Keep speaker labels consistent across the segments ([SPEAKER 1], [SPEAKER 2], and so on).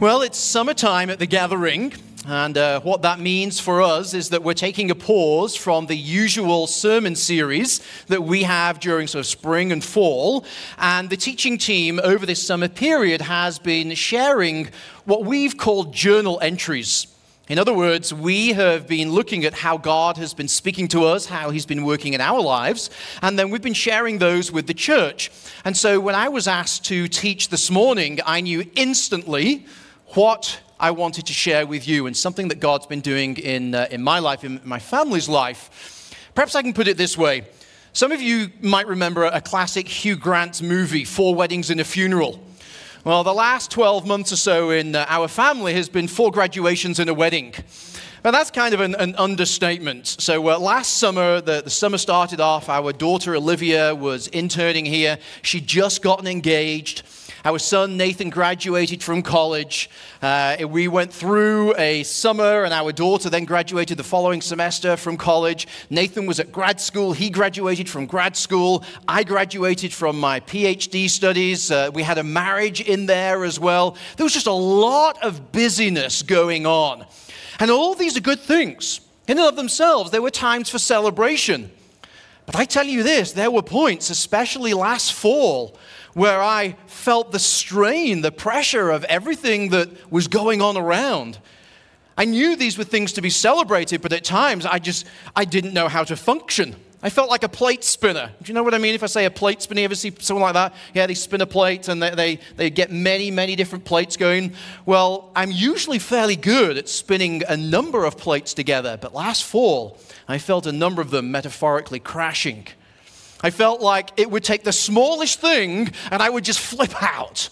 [SPEAKER 1] Well, it's summertime at the gathering, and uh, what that means for us is that we're taking a pause from the usual sermon series that we have during sort of spring and fall. And the teaching team over this summer period has been sharing what we've called journal entries. In other words, we have been looking at how God has been speaking to us, how He's been working in our lives, and then we've been sharing those with the church. And so when I was asked to teach this morning, I knew instantly what I wanted to share with you and something that God's been doing in, uh, in my life, in my family's life. Perhaps I can put it this way. Some of you might remember a classic Hugh Grant movie, Four Weddings and a Funeral. Well, the last 12 months or so in uh, our family has been four graduations and a wedding. But that's kind of an, an understatement. So uh, last summer, the, the summer started off. Our daughter Olivia was interning here. She'd just gotten engaged. Our son Nathan graduated from college. Uh, we went through a summer, and our daughter then graduated the following semester from college. Nathan was at grad school. He graduated from grad school. I graduated from my PhD studies. Uh, we had a marriage in there as well. There was just a lot of busyness going on. And all these are good things in and of themselves. There were times for celebration. But I tell you this, there were points, especially last fall, where I felt the strain, the pressure of everything that was going on around. I knew these were things to be celebrated, but at times I just I didn't know how to function. I felt like a plate spinner. Do you know what I mean if I say a plate spinner? You ever see someone like that? Yeah, they spin a plate and they, they, they get many, many different plates going. Well, I'm usually fairly good at spinning a number of plates together, but last fall I felt a number of them metaphorically crashing. I felt like it would take the smallest thing and I would just flip out.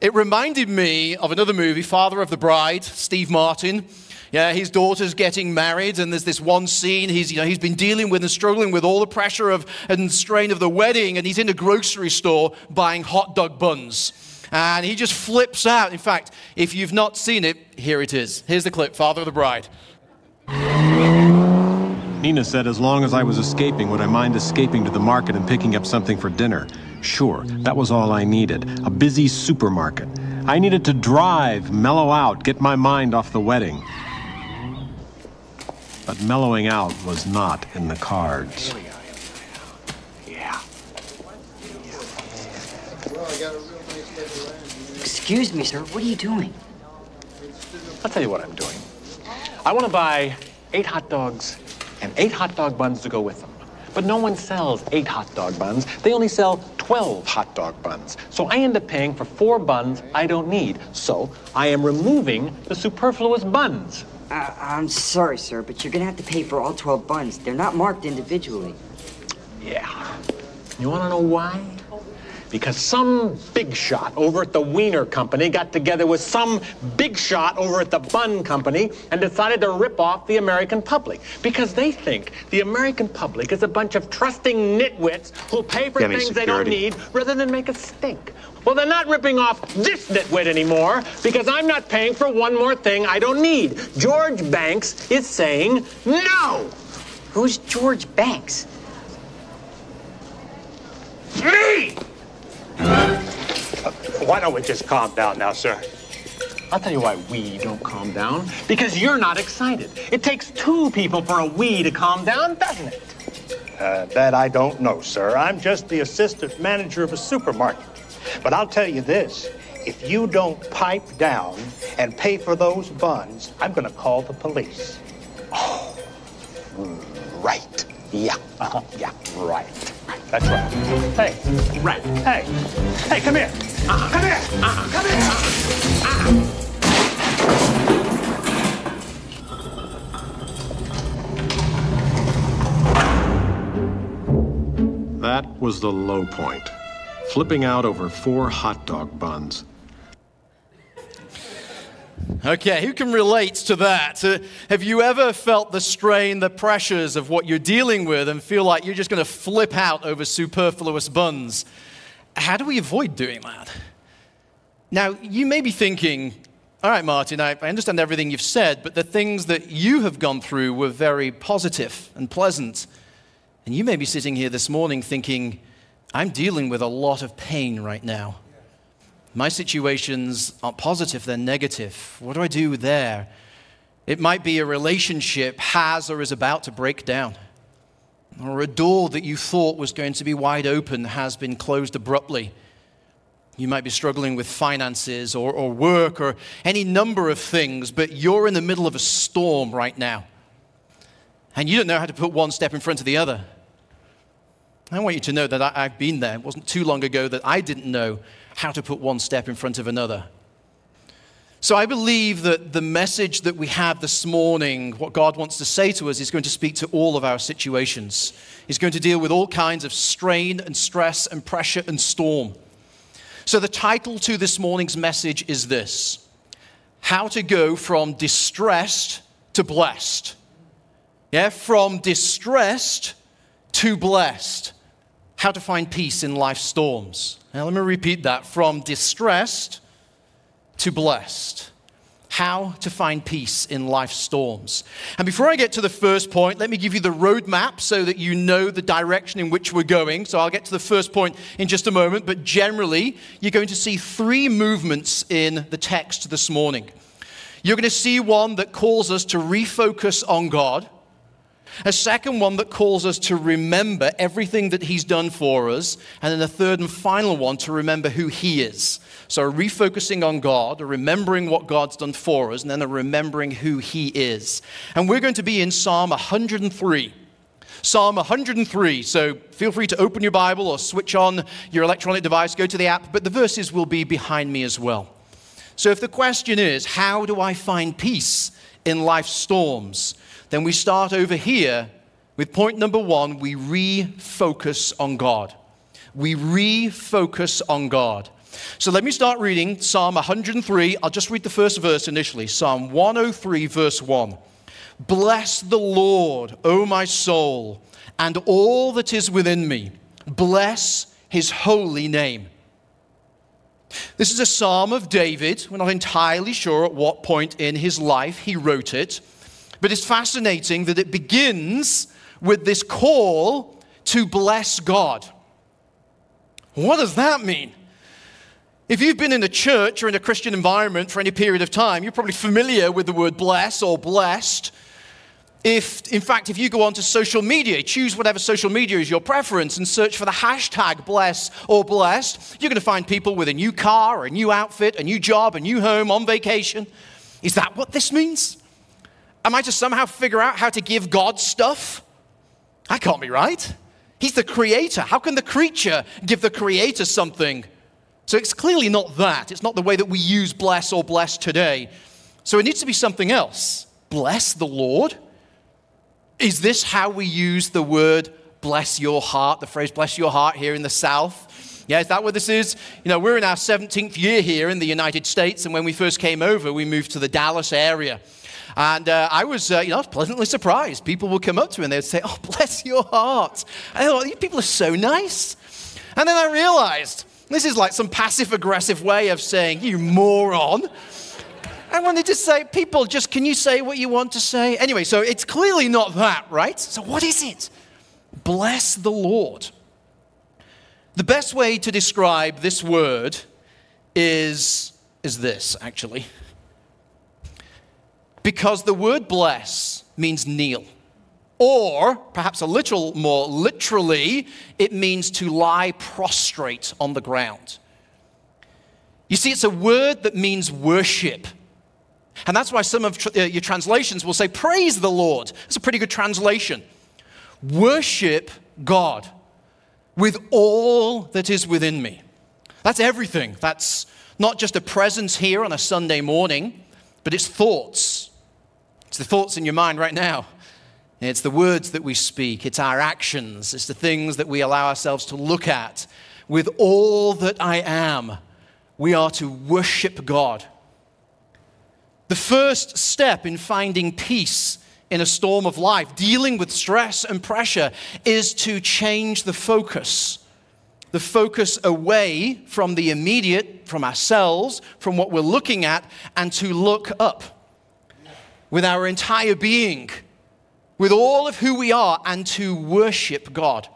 [SPEAKER 1] It reminded me of another movie, Father of the Bride, Steve Martin. Yeah, his daughter's getting married, and there's this one scene he's, you know, he's been dealing with and struggling with all the pressure of and strain of the wedding, and he's in a grocery store buying hot dog buns. And he just flips out. In fact, if you've not seen it, here it is. Here's the clip Father of the Bride.
[SPEAKER 2] Nina said as long as I was escaping, would I mind escaping to the market and picking up something for dinner? Sure, that was all I needed. A busy supermarket. I needed to drive, mellow out, get my mind off the wedding. But mellowing out was not in the cards.
[SPEAKER 3] Yeah.
[SPEAKER 4] Excuse me, sir. What are you doing?
[SPEAKER 3] I'll tell you what I'm doing. I want to buy eight hot dogs and eight hot dog buns to go with them. But no one sells eight hot dog buns. They only sell 12 hot dog buns. So I end up paying for four buns I don't need. So I am removing the superfluous buns.
[SPEAKER 4] Uh, I'm sorry, sir, but you're gonna have to pay for all 12 buns. They're not marked individually.
[SPEAKER 3] Yeah. You want to know why? Because some big shot over at the Wiener Company got together with some big shot over at the Bun Company and decided to rip off the American public because they think the American public is a bunch of trusting nitwits who'll pay for things they don't need rather than make a stink. Well, they're not ripping off this nitwit anymore because I'm not paying for one more thing I don't need. George Banks is saying no.
[SPEAKER 4] Who's George Banks?
[SPEAKER 3] Me! Why don't we just calm down now, sir? I'll tell you why we don't calm down. Because you're not excited. It takes two people for a we to calm down, doesn't it?
[SPEAKER 5] Uh, that I don't know, sir. I'm just the assistant manager of a supermarket. But I'll tell you this if you don't pipe down and pay for those buns, I'm going to call the police.
[SPEAKER 3] Oh, right. Yeah. Uh-huh. Yeah, right. That's right. Hey, right. Hey, hey, come here. Uh-uh. Come here. Uh-uh. Come here. Uh-uh.
[SPEAKER 2] That was the low point. Flipping out over four hot dog buns.
[SPEAKER 1] Okay, who can relate to that? Uh, have you ever felt the strain, the pressures of what you're dealing with and feel like you're just going to flip out over superfluous buns? How do we avoid doing that? Now, you may be thinking, all right, Martin, I, I understand everything you've said, but the things that you have gone through were very positive and pleasant. And you may be sitting here this morning thinking, I'm dealing with a lot of pain right now. My situations aren't positive, they're negative. What do I do there? It might be a relationship has or is about to break down, or a door that you thought was going to be wide open has been closed abruptly. You might be struggling with finances or, or work or any number of things, but you're in the middle of a storm right now. And you don't know how to put one step in front of the other. I want you to know that I, have been there. It wasn't too long ago that I didn't know how to put one step in front of another. So I believe that the message that we have this morning, what God wants to say to us, is going to speak to all of our situations. He's going to deal with all kinds of strain and stress and pressure and storm. So the title to this morning's message is this How to Go from Distressed to Blessed. Yeah, from distressed to blessed. How to find peace in life's storms. Now, let me repeat that from distressed to blessed. How to find peace in life's storms. And before I get to the first point, let me give you the roadmap so that you know the direction in which we're going. So I'll get to the first point in just a moment, but generally, you're going to see three movements in the text this morning. You're going to see one that calls us to refocus on God. A second one that calls us to remember everything that He's done for us. And then a third and final one to remember who He is. So, refocusing on God, remembering what God's done for us, and then remembering who He is. And we're going to be in Psalm 103. Psalm 103. So feel free to open your Bible or switch on your electronic device, go to the app, but the verses will be behind me as well. So if the question is, how do I find peace in life's storms? Then we start over here with point number one we refocus on God. We refocus on God. So let me start reading Psalm 103. I'll just read the first verse initially Psalm 103, verse 1. Bless the Lord, O my soul, and all that is within me. Bless his holy name. This is a psalm of David. We're not entirely sure at what point in his life he wrote it, but it's fascinating that it begins with this call to bless God. What does that mean? If you've been in a church or in a Christian environment for any period of time, you're probably familiar with the word bless or blessed. If, in fact, if you go onto social media, choose whatever social media is your preference and search for the hashtag bless or blessed, you're going to find people with a new car, a new outfit, a new job, a new home, on vacation. Is that what this means? Am I to somehow figure out how to give God stuff? I can't be right. He's the creator. How can the creature give the creator something? So it's clearly not that. It's not the way that we use bless or bless today. So it needs to be something else. Bless the Lord? Is this how we use the word bless your heart, the phrase bless your heart here in the South? Yeah, is that what this is? You know, we're in our 17th year here in the United States, and when we first came over, we moved to the Dallas area. And uh, I was, uh, you know, I was pleasantly surprised. People would come up to me and they would say, Oh, bless your heart. I thought, these people are so nice. And then I realized this is like some passive aggressive way of saying, You moron. I wanted to say, people, just can you say what you want to say? Anyway, so it's clearly not that, right? So what is it? Bless the Lord. The best way to describe this word is, is this, actually. Because the word bless means kneel. Or, perhaps a little more literally, it means to lie prostrate on the ground. You see, it's a word that means worship. And that's why some of uh, your translations will say, Praise the Lord. It's a pretty good translation. Worship God with all that is within me. That's everything. That's not just a presence here on a Sunday morning, but it's thoughts. It's the thoughts in your mind right now. It's the words that we speak, it's our actions, it's the things that we allow ourselves to look at. With all that I am, we are to worship God the first step in finding peace in a storm of life, dealing with stress and pressure, is to change the focus. The focus away from the immediate, from ourselves, from what we're looking at, and to look up with our entire being, with all of who we are, and to worship God.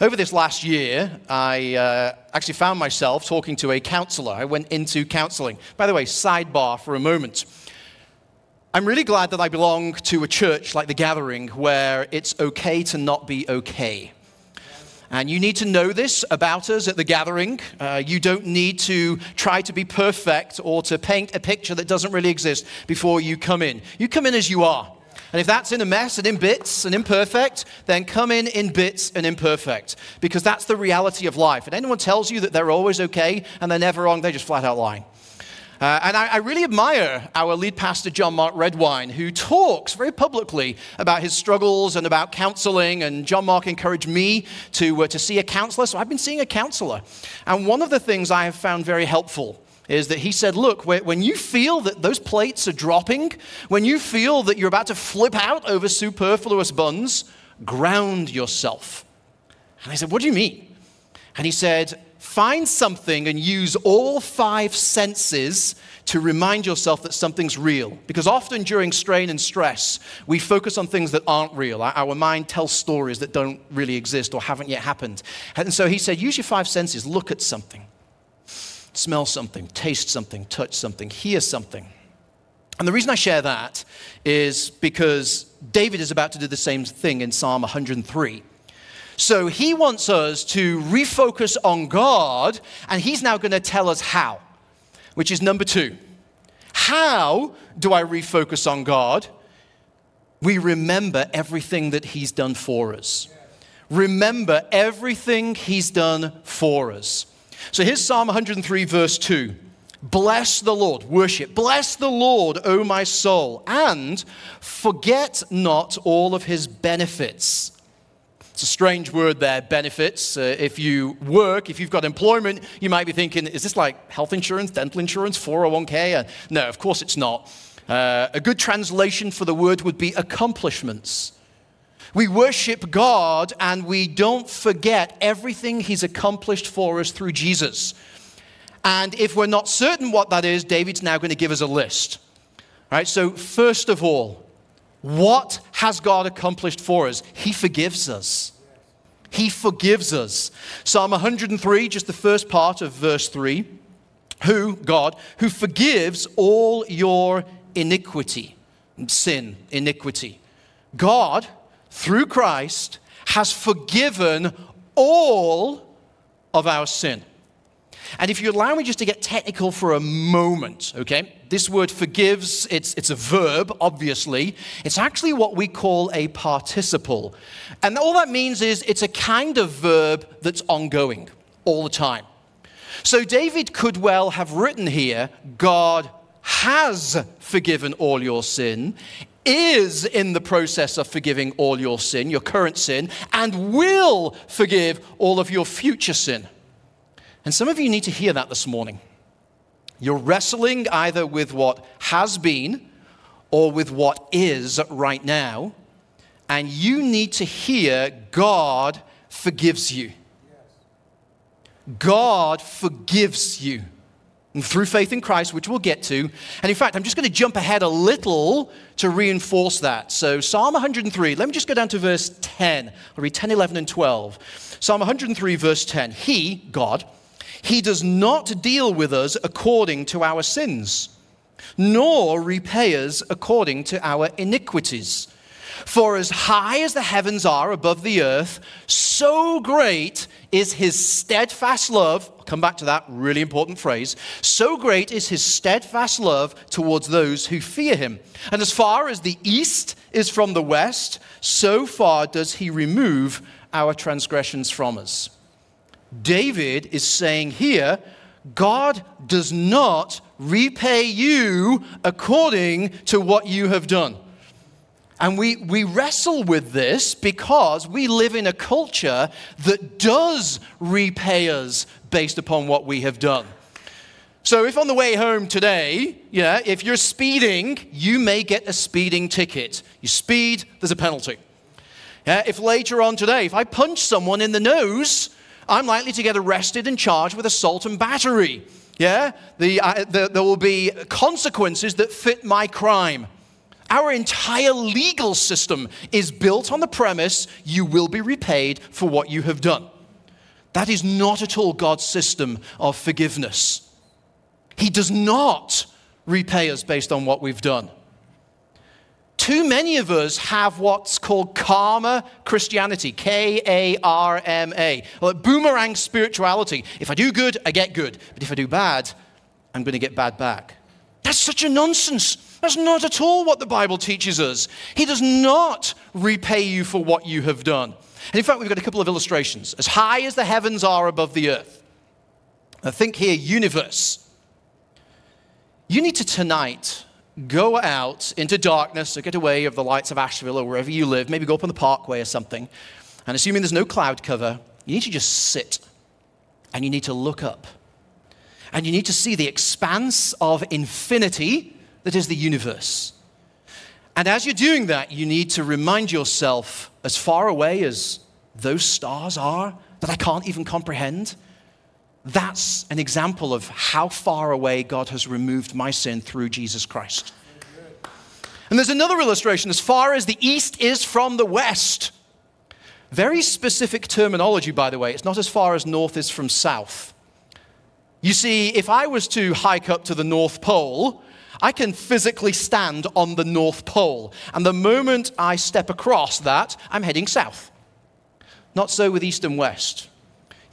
[SPEAKER 1] Over this last year, I uh, actually found myself talking to a counselor. I went into counseling. By the way, sidebar for a moment. I'm really glad that I belong to a church like The Gathering where it's okay to not be okay. And you need to know this about us at The Gathering. Uh, you don't need to try to be perfect or to paint a picture that doesn't really exist before you come in. You come in as you are. And if that's in a mess and in bits and imperfect, then come in in bits and imperfect. Because that's the reality of life. And anyone tells you that they're always okay and they're never wrong, they're just flat out lying. Uh, and I, I, really admire our lead pastor, John Mark Redwine, who talks very publicly about his struggles and about counseling. And John Mark encouraged me to, uh, to see a counselor, so I've been seeing a counselor. And one of the things I have found very helpful is that he said, Look, when you feel that those plates are dropping, when you feel that you're about to flip out over superfluous buns, ground yourself. And I said, What do you mean? And he said, Find something and use all five senses to remind yourself that something's real. Because often during strain and stress, we focus on things that aren't real. Our mind tells stories that don't really exist or haven't yet happened. And so he said, use your five senses, look at something, smell something, taste something, touch something, hear something. And the reason I share that is because David is about to do the same thing in Psalm 103. So he wants us to refocus on God, and he's now going to tell us how, which is number two. How do I refocus on God? We remember everything that he's done for us. Remember everything he's done for us. So here's Psalm 103, verse 2. Bless the Lord, worship. Bless the Lord, O my soul, and forget not all of his benefits it's a strange word there, benefits. Uh, if you work, if you've got employment, you might be thinking, is this like health insurance, dental insurance, 401k? Uh, no, of course it's not. Uh, a good translation for the word would be accomplishments. We worship God and we don't forget everything He's accomplished for us through Jesus. And if we're not certain what that is, David's now going to give us a list. All right, so first of all, what has God accomplished for us? He forgives us. He forgives us. Psalm 103, just the first part of verse 3. Who, God, who forgives all your iniquity, sin, iniquity. God, through Christ, has forgiven all of our sin. And if you allow me just to get technical for a moment, okay? This word forgives, it's, it's a verb, obviously. It's actually what we call a participle. And all that means is it's a kind of verb that's ongoing all the time. So David could well have written here God has forgiven all your sin, is in the process of forgiving all your sin, your current sin, and will forgive all of your future sin. And some of you need to hear that this morning. You're wrestling either with what has been or with what is right now, and you need to hear God forgives you. God forgives you. And through faith in Christ, which we'll get to. And in fact, I'm just going to jump ahead a little to reinforce that. So, Psalm 103, let me just go down to verse 10. I'll read 10, 11, and 12. Psalm 103, verse 10. He, God, he does not deal with us according to our sins, nor repay us according to our iniquities. For as high as the heavens are above the earth, so great is his steadfast love. I'll come back to that really important phrase. So great is his steadfast love towards those who fear him. And as far as the east is from the west, so far does he remove our transgressions from us. David is saying here, God does not repay you according to what you have done. And we, we wrestle with this because we live in a culture that does repay us based upon what we have done. So, if on the way home today, yeah, if you're speeding, you may get a speeding ticket. You speed, there's a penalty. Yeah, if later on today, if I punch someone in the nose, I'm likely to get arrested and charged with assault and battery. Yeah? The, uh, the, there will be consequences that fit my crime. Our entire legal system is built on the premise you will be repaid for what you have done. That is not at all God's system of forgiveness. He does not repay us based on what we've done. Too many of us have what's called karma Christianity, K A R M A, like boomerang spirituality. If I do good, I get good. But if I do bad, I'm going to get bad back. That's such a nonsense. That's not at all what the Bible teaches us. He does not repay you for what you have done. And in fact, we've got a couple of illustrations. As high as the heavens are above the earth, I think here, universe. You need to tonight go out into darkness or get away of the lights of Asheville or wherever you live, maybe go up on the parkway or something, and assuming there's no cloud cover, you need to just sit and you need to look up. And you need to see the expanse of infinity that is the universe. And as you're doing that, you need to remind yourself, as far away as those stars are, that I can't even comprehend, that's an example of how far away God has removed my sin through Jesus Christ. And there's another illustration as far as the east is from the west. Very specific terminology, by the way. It's not as far as north is from south. You see, if I was to hike up to the North Pole, I can physically stand on the North Pole. And the moment I step across that, I'm heading south. Not so with east and west.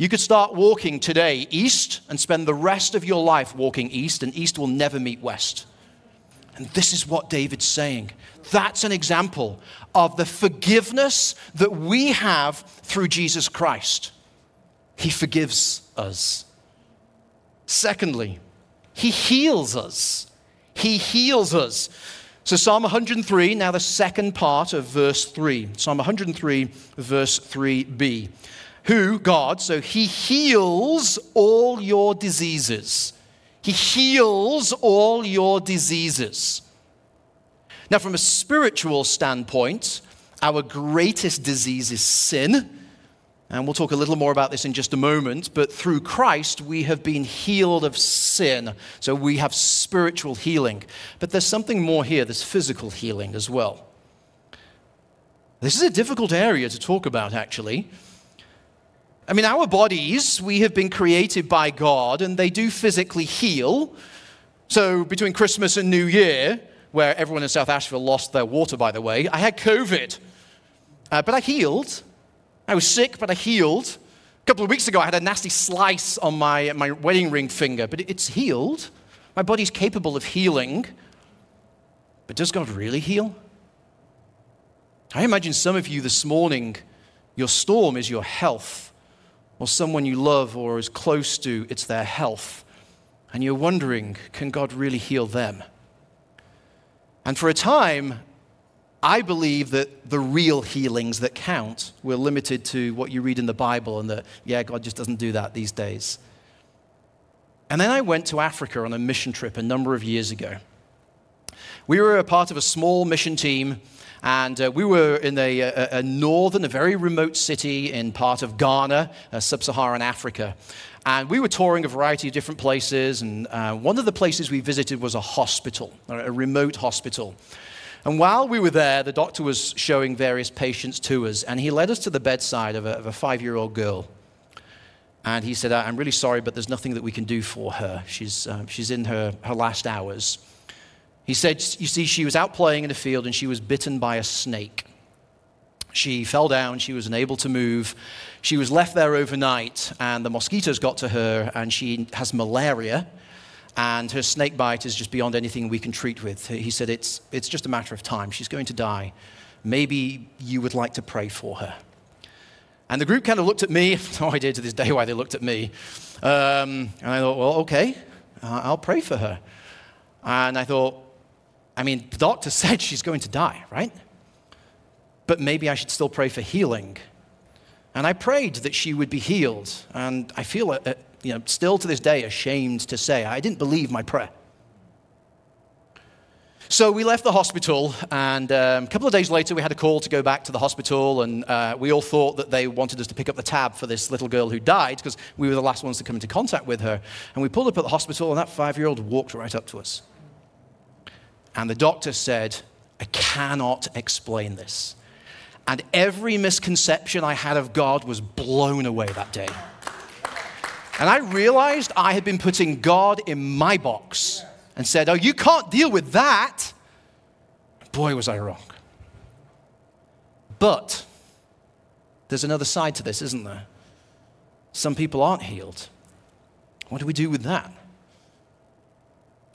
[SPEAKER 1] You could start walking today east and spend the rest of your life walking east, and east will never meet west. And this is what David's saying. That's an example of the forgiveness that we have through Jesus Christ. He forgives us. Secondly, He heals us. He heals us. So, Psalm 103, now the second part of verse 3. Psalm 103, verse 3b who, God, so he heals all your diseases. He heals all your diseases. Now, from a spiritual standpoint, our greatest disease is sin. And we'll talk a little more about this in just a moment. But through Christ, we have been healed of sin. So we have spiritual healing. But there's something more here there's physical healing as well. This is a difficult area to talk about, actually. I mean, our bodies, we have been created by God and they do physically heal. So between Christmas and New Year, where everyone in South Asheville lost their water, by the way, I had COVID. Uh, but I healed. I was sick, but I healed. A couple of weeks ago, I had a nasty slice on my, my wedding ring finger, but it's healed. My body's capable of healing. But does God really heal? I imagine some of you this morning, your storm is your health or someone you love or is close to, it's their health. And you're wondering, can God really heal them? And for a time, I believe that the real healings that count were limited to what you read in the Bible, and that, yeah, God just doesn't do that these days. And then I went to Africa on a mission trip a number of years ago. We were a part of a small mission team and uh, we were in a, a, a, northern, a very remote city in part of Ghana, uh, sub Saharan Africa. And we were touring a variety of different places. And uh, one of the places we visited was a hospital, a remote hospital. And while we were there, the doctor was showing various patients to us. And he led us to the bedside of a, a five year old girl. And he said, I'm really sorry, but there's nothing that we can do for her. She's, uh, she's in her, her last hours. He said, You see, she was out playing in a field and she was bitten by a snake. She fell down, she was unable to move. She was left there overnight, and the mosquitoes got to her, and she has malaria, and her snake bite is just beyond anything we can treat with. He said, It's, it's just a matter of time. She's going to die. Maybe you would like to pray for her. And the group kind of looked at me, no idea to this day why they looked at me. Um, and I thought, Well, okay, I'll pray for her. And I thought, I mean, the doctor said she's going to die, right? But maybe I should still pray for healing. And I prayed that she would be healed. And I feel, uh, uh, you know, still to this day, ashamed to say I didn't believe my prayer. So we left the hospital, and um, a couple of days later, we had a call to go back to the hospital, and uh, we all thought that they wanted us to pick up the tab for this little girl who died because we were the last ones to come into contact with her. And we pulled up at the hospital, and that five year old walked right up to us. And the doctor said, I cannot explain this. And every misconception I had of God was blown away that day. And I realized I had been putting God in my box and said, Oh, you can't deal with that. Boy, was I wrong. But there's another side to this, isn't there? Some people aren't healed. What do we do with that?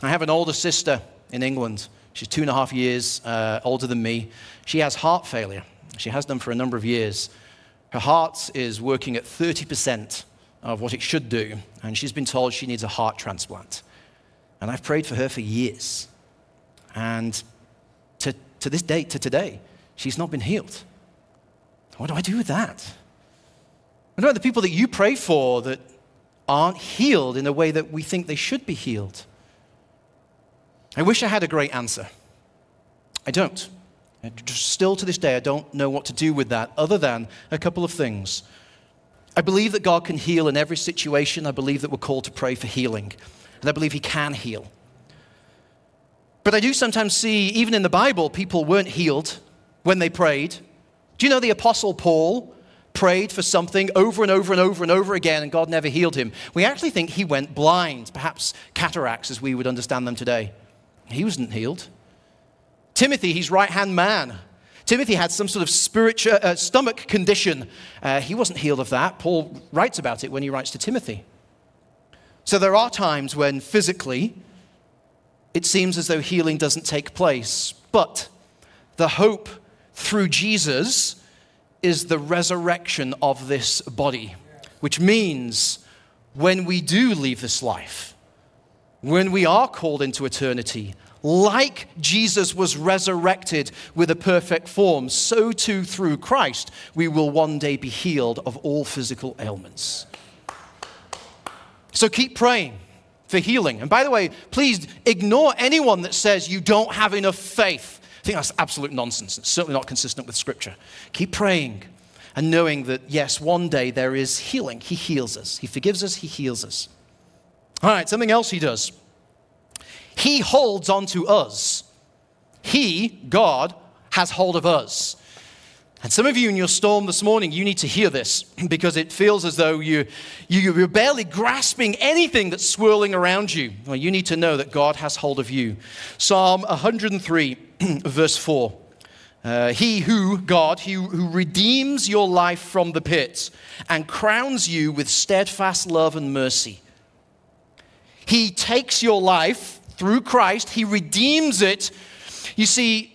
[SPEAKER 1] I have an older sister in England. She's two and a half years uh, older than me. She has heart failure. She has done for a number of years. Her heart is working at 30% of what it should do, and she's been told she needs a heart transplant. And I've prayed for her for years. And to, to this date, to today, she's not been healed. What do I do with that? What about the people that you pray for that aren't healed in the way that we think they should be healed? I wish I had a great answer. I don't. Still to this day, I don't know what to do with that other than a couple of things. I believe that God can heal in every situation. I believe that we're called to pray for healing. And I believe He can heal. But I do sometimes see, even in the Bible, people weren't healed when they prayed. Do you know the Apostle Paul prayed for something over and over and over and over again, and God never healed him? We actually think he went blind, perhaps cataracts as we would understand them today. He wasn't healed. Timothy, his right hand man, Timothy had some sort of spiritual uh, stomach condition. Uh, he wasn't healed of that. Paul writes about it when he writes to Timothy. So there are times when physically it seems as though healing doesn't take place, but the hope through Jesus is the resurrection of this body, which means when we do leave this life, when we are called into eternity, like Jesus was resurrected with a perfect form, so too through Christ we will one day be healed of all physical ailments. So keep praying for healing. And by the way, please ignore anyone that says you don't have enough faith. I think that's absolute nonsense. It's certainly not consistent with Scripture. Keep praying and knowing that, yes, one day there is healing. He heals us, He forgives us, He heals us. All right, something else He does. He holds on to us. He, God, has hold of us. And some of you in your storm this morning, you need to hear this because it feels as though you, you, you're barely grasping anything that's swirling around you. Well, you need to know that God has hold of you. Psalm 103, verse 4. Uh, he who, God, he who redeems your life from the pit and crowns you with steadfast love and mercy. He takes your life through Christ, he redeems it. You see,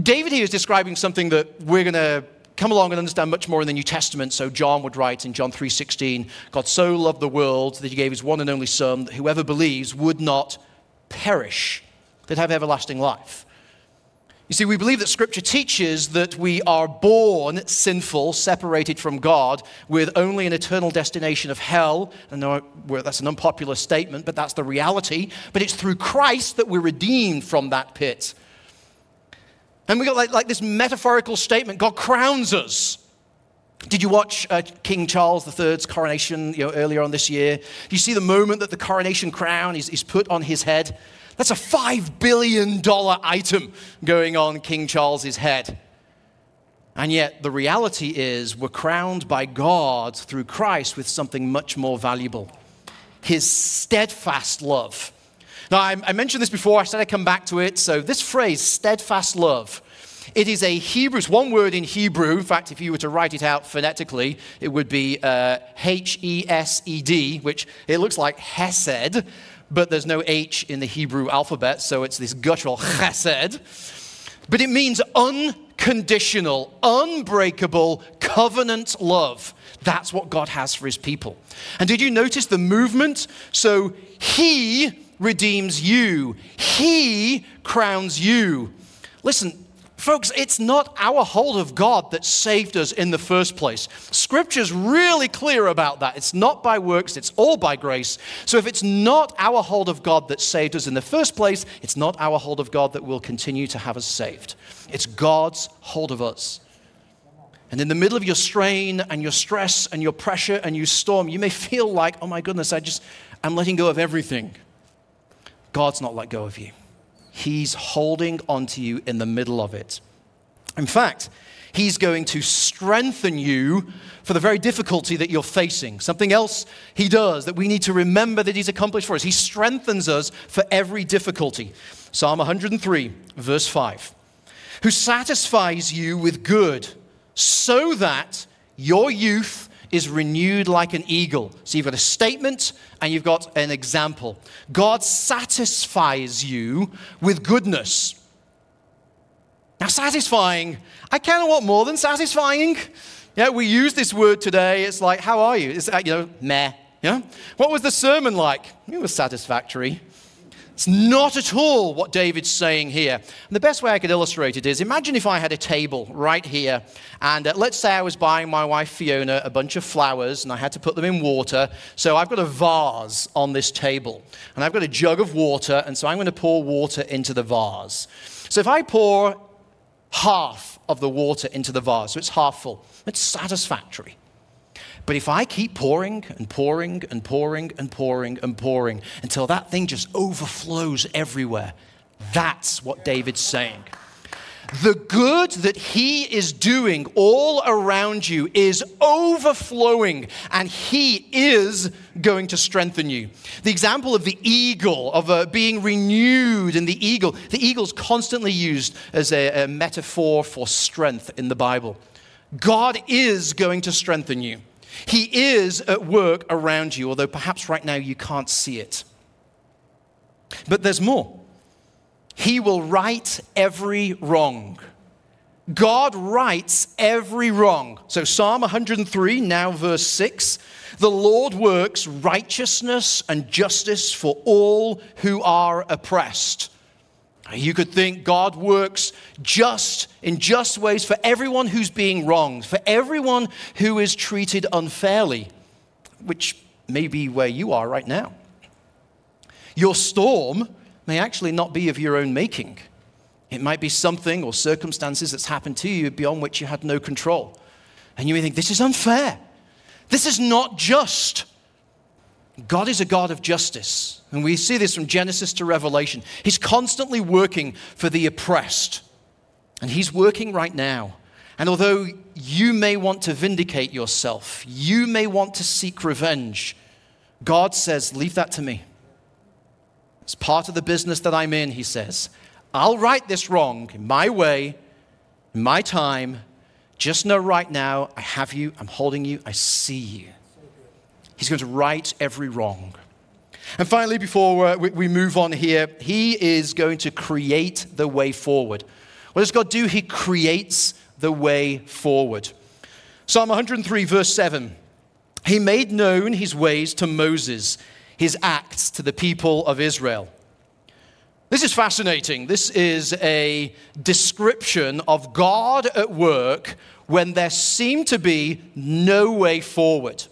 [SPEAKER 1] David here is describing something that we're going to come along and understand much more in the New Testament. So John would write in John 3:16, God so loved the world that he gave his one and only son that whoever believes would not perish, that have everlasting life. You see, we believe that Scripture teaches that we are born sinful, separated from God, with only an eternal destination of hell. Know that's an unpopular statement, but that's the reality. But it's through Christ that we're redeemed from that pit. And we got like, like this metaphorical statement God crowns us. Did you watch uh, King Charles III's coronation you know, earlier on this year? Do you see the moment that the coronation crown is, is put on his head? That's a $5 billion item going on King Charles's head. And yet, the reality is, we're crowned by God through Christ with something much more valuable His steadfast love. Now, I, I mentioned this before, I said I'd come back to it. So, this phrase, steadfast love, it is a Hebrew, it's one word in Hebrew. In fact, if you were to write it out phonetically, it would be uh, H E S E D, which it looks like Hesed, but there's no H in the Hebrew alphabet, so it's this guttural chesed. But it means unconditional, unbreakable, covenant love. That's what God has for his people. And did you notice the movement? So he redeems you, he crowns you. Listen, Folks, it's not our hold of God that saved us in the first place. Scripture's really clear about that. It's not by works, it's all by grace. So if it's not our hold of God that saved us in the first place, it's not our hold of God that will continue to have us saved. It's God's hold of us. And in the middle of your strain and your stress and your pressure and your storm, you may feel like, oh my goodness, I just, I'm letting go of everything. God's not let go of you. He's holding onto you in the middle of it. In fact, He's going to strengthen you for the very difficulty that you're facing. Something else He does that we need to remember that He's accomplished for us. He strengthens us for every difficulty. Psalm 103, verse 5. Who satisfies you with good so that your youth is renewed like an eagle. So you've got a statement and you've got an example. God satisfies you with goodness. Now, satisfying, I kind of want more than satisfying. Yeah, we use this word today. It's like, how are you? It's, uh, you know, meh. Yeah? What was the sermon like? It was satisfactory. It's not at all what David's saying here. And the best way I could illustrate it is imagine if I had a table right here, and uh, let's say I was buying my wife Fiona a bunch of flowers, and I had to put them in water. So I've got a vase on this table, and I've got a jug of water, and so I'm going to pour water into the vase. So if I pour half of the water into the vase, so it's half full, it's satisfactory. But if I keep pouring and pouring and pouring and pouring and pouring until that thing just overflows everywhere, that's what David's saying. The good that he is doing all around you is overflowing, and he is going to strengthen you. The example of the eagle, of uh, being renewed in the eagle, the eagle's constantly used as a, a metaphor for strength in the Bible. God is going to strengthen you. He is at work around you, although perhaps right now you can't see it. But there's more. He will right every wrong. God rights every wrong. So, Psalm 103, now verse 6 the Lord works righteousness and justice for all who are oppressed. You could think God works just in just ways for everyone who's being wronged, for everyone who is treated unfairly, which may be where you are right now. Your storm may actually not be of your own making. It might be something or circumstances that's happened to you beyond which you had no control. And you may think, this is unfair. This is not just. God is a God of justice. And we see this from Genesis to Revelation. He's constantly working for the oppressed. And He's working right now. And although you may want to vindicate yourself, you may want to seek revenge, God says, Leave that to me. It's part of the business that I'm in, He says. I'll right this wrong in my way, in my time. Just know right now, I have you, I'm holding you, I see you. He's going to right every wrong. And finally, before uh, we move on here, he is going to create the way forward. What does God do? He creates the way forward. Psalm 103, verse 7. He made known his ways to Moses, his acts to the people of Israel. This is fascinating. This is a description of God at work when there seemed to be no way forward.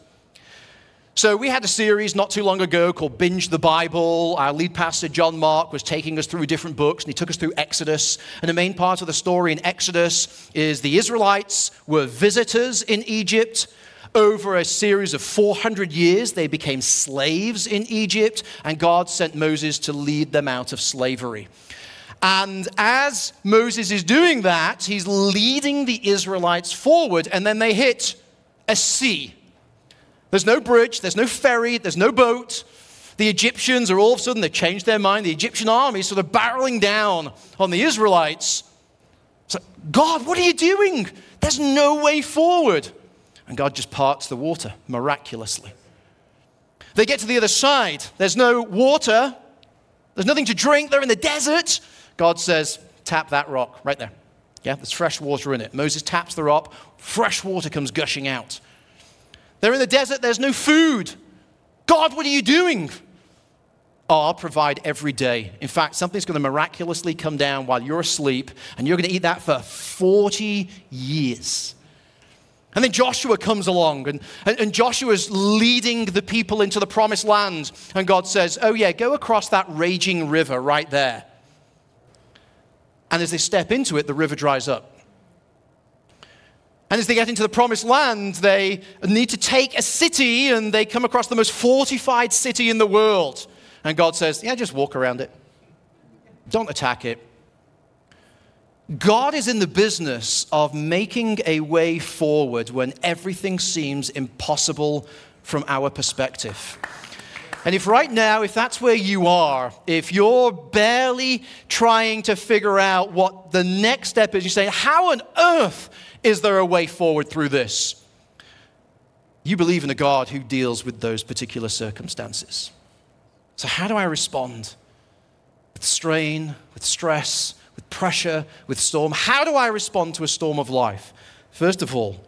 [SPEAKER 1] So, we had a series not too long ago called Binge the Bible. Our lead pastor, John Mark, was taking us through different books, and he took us through Exodus. And the main part of the story in Exodus is the Israelites were visitors in Egypt. Over a series of 400 years, they became slaves in Egypt, and God sent Moses to lead them out of slavery. And as Moses is doing that, he's leading the Israelites forward, and then they hit a sea there's no bridge, there's no ferry, there's no boat. The Egyptians are all of a sudden, they changed their mind. The Egyptian army is sort of barreling down on the Israelites. It's like, God, what are you doing? There's no way forward. And God just parts the water miraculously. They get to the other side. There's no water. There's nothing to drink. They're in the desert. God says, tap that rock right there. Yeah, there's fresh water in it. Moses taps the rock. Fresh water comes gushing out. They're in the desert, there's no food. God, what are you doing? Oh, I'll provide every day. In fact, something's going to miraculously come down while you're asleep, and you're going to eat that for 40 years. And then Joshua comes along, and, and, and Joshua's leading the people into the promised land. And God says, Oh, yeah, go across that raging river right there. And as they step into it, the river dries up. And as they get into the promised land, they need to take a city and they come across the most fortified city in the world. And God says, Yeah, just walk around it. Don't attack it. God is in the business of making a way forward when everything seems impossible from our perspective. And if right now, if that's where you are, if you're barely trying to figure out what the next step is, you're saying, How on earth is there a way forward through this? You believe in a God who deals with those particular circumstances. So, how do I respond? With strain, with stress, with pressure, with storm. How do I respond to a storm of life? First of all,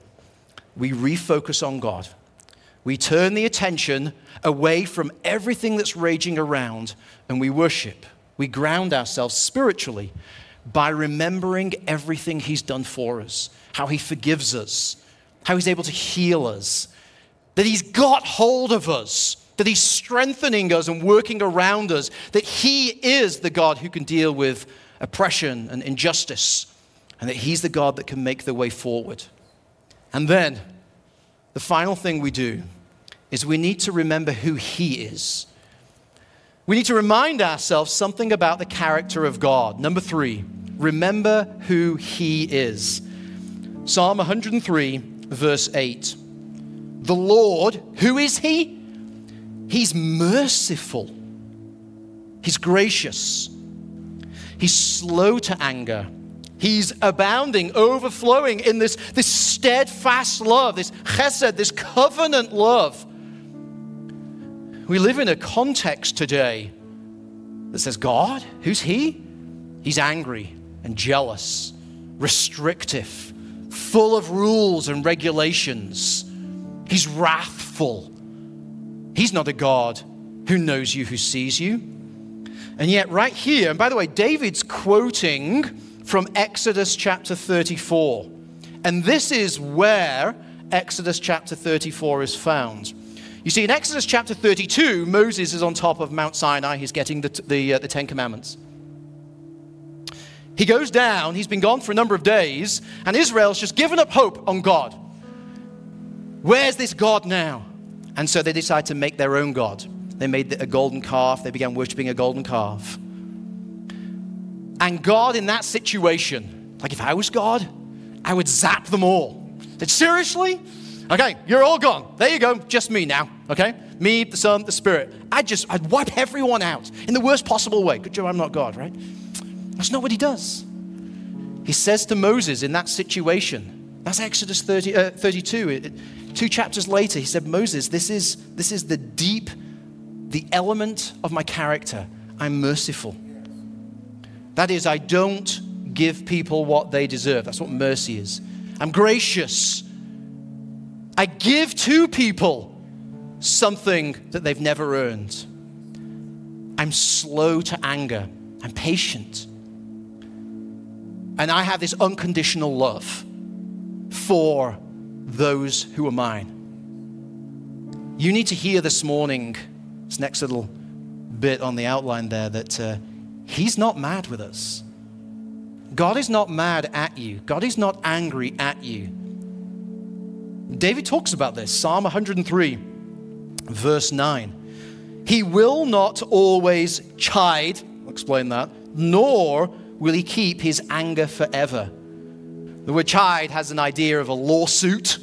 [SPEAKER 1] we refocus on God. We turn the attention away from everything that's raging around and we worship. We ground ourselves spiritually by remembering everything He's done for us, how He forgives us, how He's able to heal us, that He's got hold of us, that He's strengthening us and working around us, that He is the God who can deal with oppression and injustice, and that He's the God that can make the way forward. And then, the final thing we do is we need to remember who He is. We need to remind ourselves something about the character of God. Number three, remember who He is. Psalm 103, verse 8. The Lord, who is He? He's merciful, He's gracious, He's slow to anger. He's abounding, overflowing in this, this steadfast love, this chesed, this covenant love. We live in a context today that says, God, who's He? He's angry and jealous, restrictive, full of rules and regulations. He's wrathful. He's not a God who knows you, who sees you. And yet, right here, and by the way, David's quoting from Exodus chapter 34. And this is where Exodus chapter 34 is found. You see, in Exodus chapter 32, Moses is on top of Mount Sinai. He's getting the, the, uh, the Ten Commandments. He goes down, he's been gone for a number of days, and Israel's just given up hope on God. Where's this God now? And so they decide to make their own God. They made a golden calf, they began worshiping a golden calf. And God, in that situation, like if I was God, I would zap them all. Said, seriously? Okay, you're all gone. There you go, just me now. Okay? Me, the Son, the Spirit. I'd just, I'd wipe everyone out in the worst possible way. Good job I'm not God, right? That's not what he does. He says to Moses in that situation, that's Exodus 30, uh, 32. It, two chapters later, he said, Moses, this is, this is the deep, the element of my character. I'm merciful. That is, I don't give people what they deserve. That's what mercy is. I'm gracious. I give to people something that they've never earned. I'm slow to anger. I'm patient. And I have this unconditional love for those who are mine. You need to hear this morning, this next little bit on the outline there, that uh, He's not mad with us. God is not mad at you, God is not angry at you. David talks about this, Psalm 103, verse 9. He will not always chide, I'll explain that, nor will he keep his anger forever. The word chide has an idea of a lawsuit.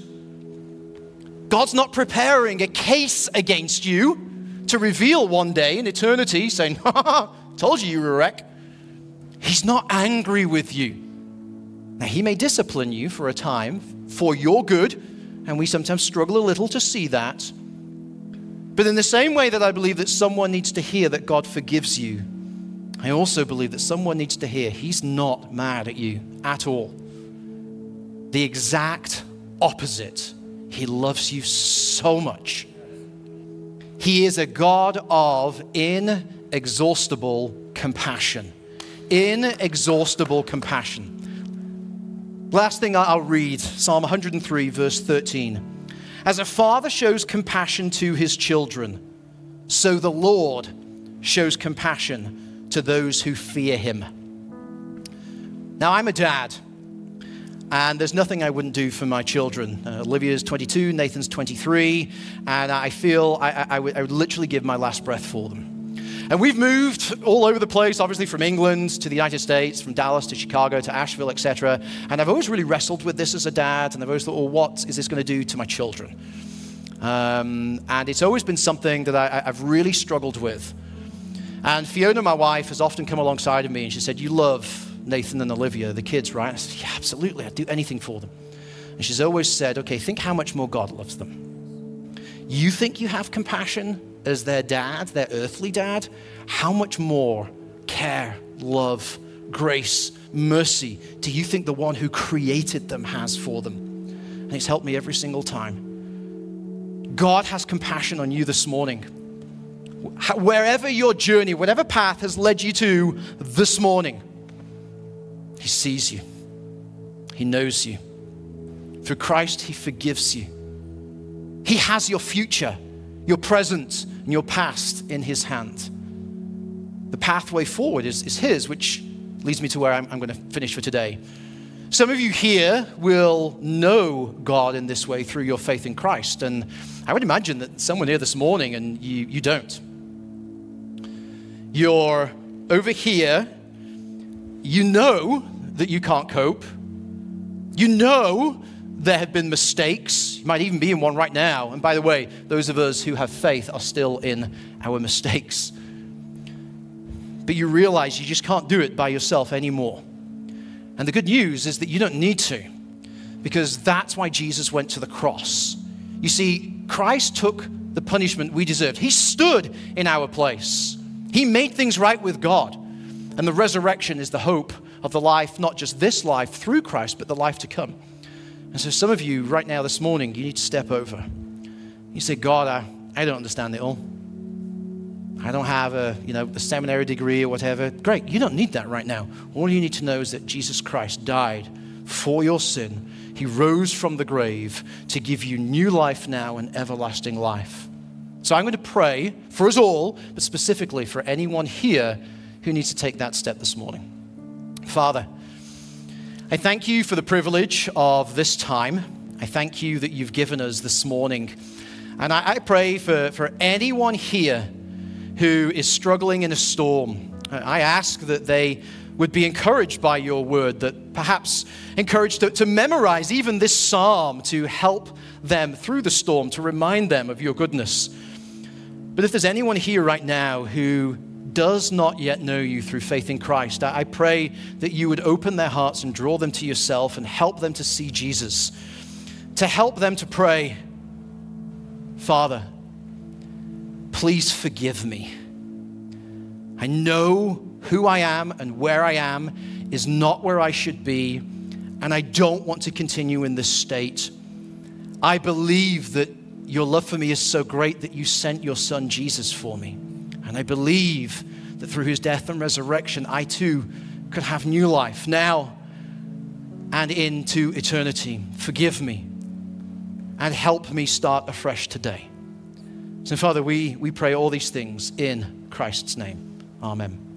[SPEAKER 1] God's not preparing a case against you to reveal one day in eternity, saying, Ha told you you were a wreck. He's not angry with you. Now, he may discipline you for a time for your good, and we sometimes struggle a little to see that. But in the same way that I believe that someone needs to hear that God forgives you, I also believe that someone needs to hear He's not mad at you at all. The exact opposite. He loves you so much. He is a God of inexhaustible compassion. Inexhaustible compassion. Last thing I'll read Psalm 103, verse 13. As a father shows compassion to his children, so the Lord shows compassion to those who fear him. Now, I'm a dad, and there's nothing I wouldn't do for my children. Uh, Olivia's 22, Nathan's 23, and I feel I, I, would, I would literally give my last breath for them. And we've moved all over the place, obviously from England to the United States, from Dallas to Chicago to Asheville, etc. And I've always really wrestled with this as a dad, and I've always thought, well, what is this going to do to my children? Um, and it's always been something that I, I've really struggled with. And Fiona, my wife, has often come alongside of me and she said, You love Nathan and Olivia, the kids, right? I said, Yeah, absolutely. I'd do anything for them. And she's always said, Okay, think how much more God loves them. You think you have compassion as their dad, their earthly dad? How much more care, love, grace, mercy do you think the one who created them has for them? And it's helped me every single time. God has compassion on you this morning wherever your journey, whatever path has led you to this morning, He sees you. He knows you. Through Christ, He forgives you. He has your future, your present, and your past in His hand. The pathway forward is, is His, which leads me to where I'm, I'm going to finish for today. Some of you here will know God in this way through your faith in Christ. And I would imagine that someone here this morning and you, you don't. You're over here. You know that you can't cope. You know there have been mistakes. You might even be in one right now. And by the way, those of us who have faith are still in our mistakes. But you realize you just can't do it by yourself anymore. And the good news is that you don't need to, because that's why Jesus went to the cross. You see, Christ took the punishment we deserved, He stood in our place. He made things right with God. And the resurrection is the hope of the life, not just this life through Christ, but the life to come. And so, some of you right now, this morning, you need to step over. You say, God, I, I don't understand it all. I don't have a, you know, a seminary degree or whatever. Great, you don't need that right now. All you need to know is that Jesus Christ died for your sin. He rose from the grave to give you new life now and everlasting life. So I'm going to pray for us all, but specifically for anyone here who needs to take that step this morning. Father, I thank you for the privilege of this time. I thank you that you've given us this morning. And I, I pray for, for anyone here who is struggling in a storm. I ask that they would be encouraged by your word, that perhaps encouraged to, to memorize even this psalm to help them through the storm, to remind them of your goodness. But if there's anyone here right now who does not yet know you through faith in Christ, I pray that you would open their hearts and draw them to yourself and help them to see Jesus, to help them to pray, Father, please forgive me. I know who I am and where I am is not where I should be, and I don't want to continue in this state. I believe that your love for me is so great that you sent your son Jesus for me. And I believe that through his death and resurrection, I too could have new life now and into eternity. Forgive me and help me start afresh today. So, Father, we, we pray all these things in Christ's name. Amen.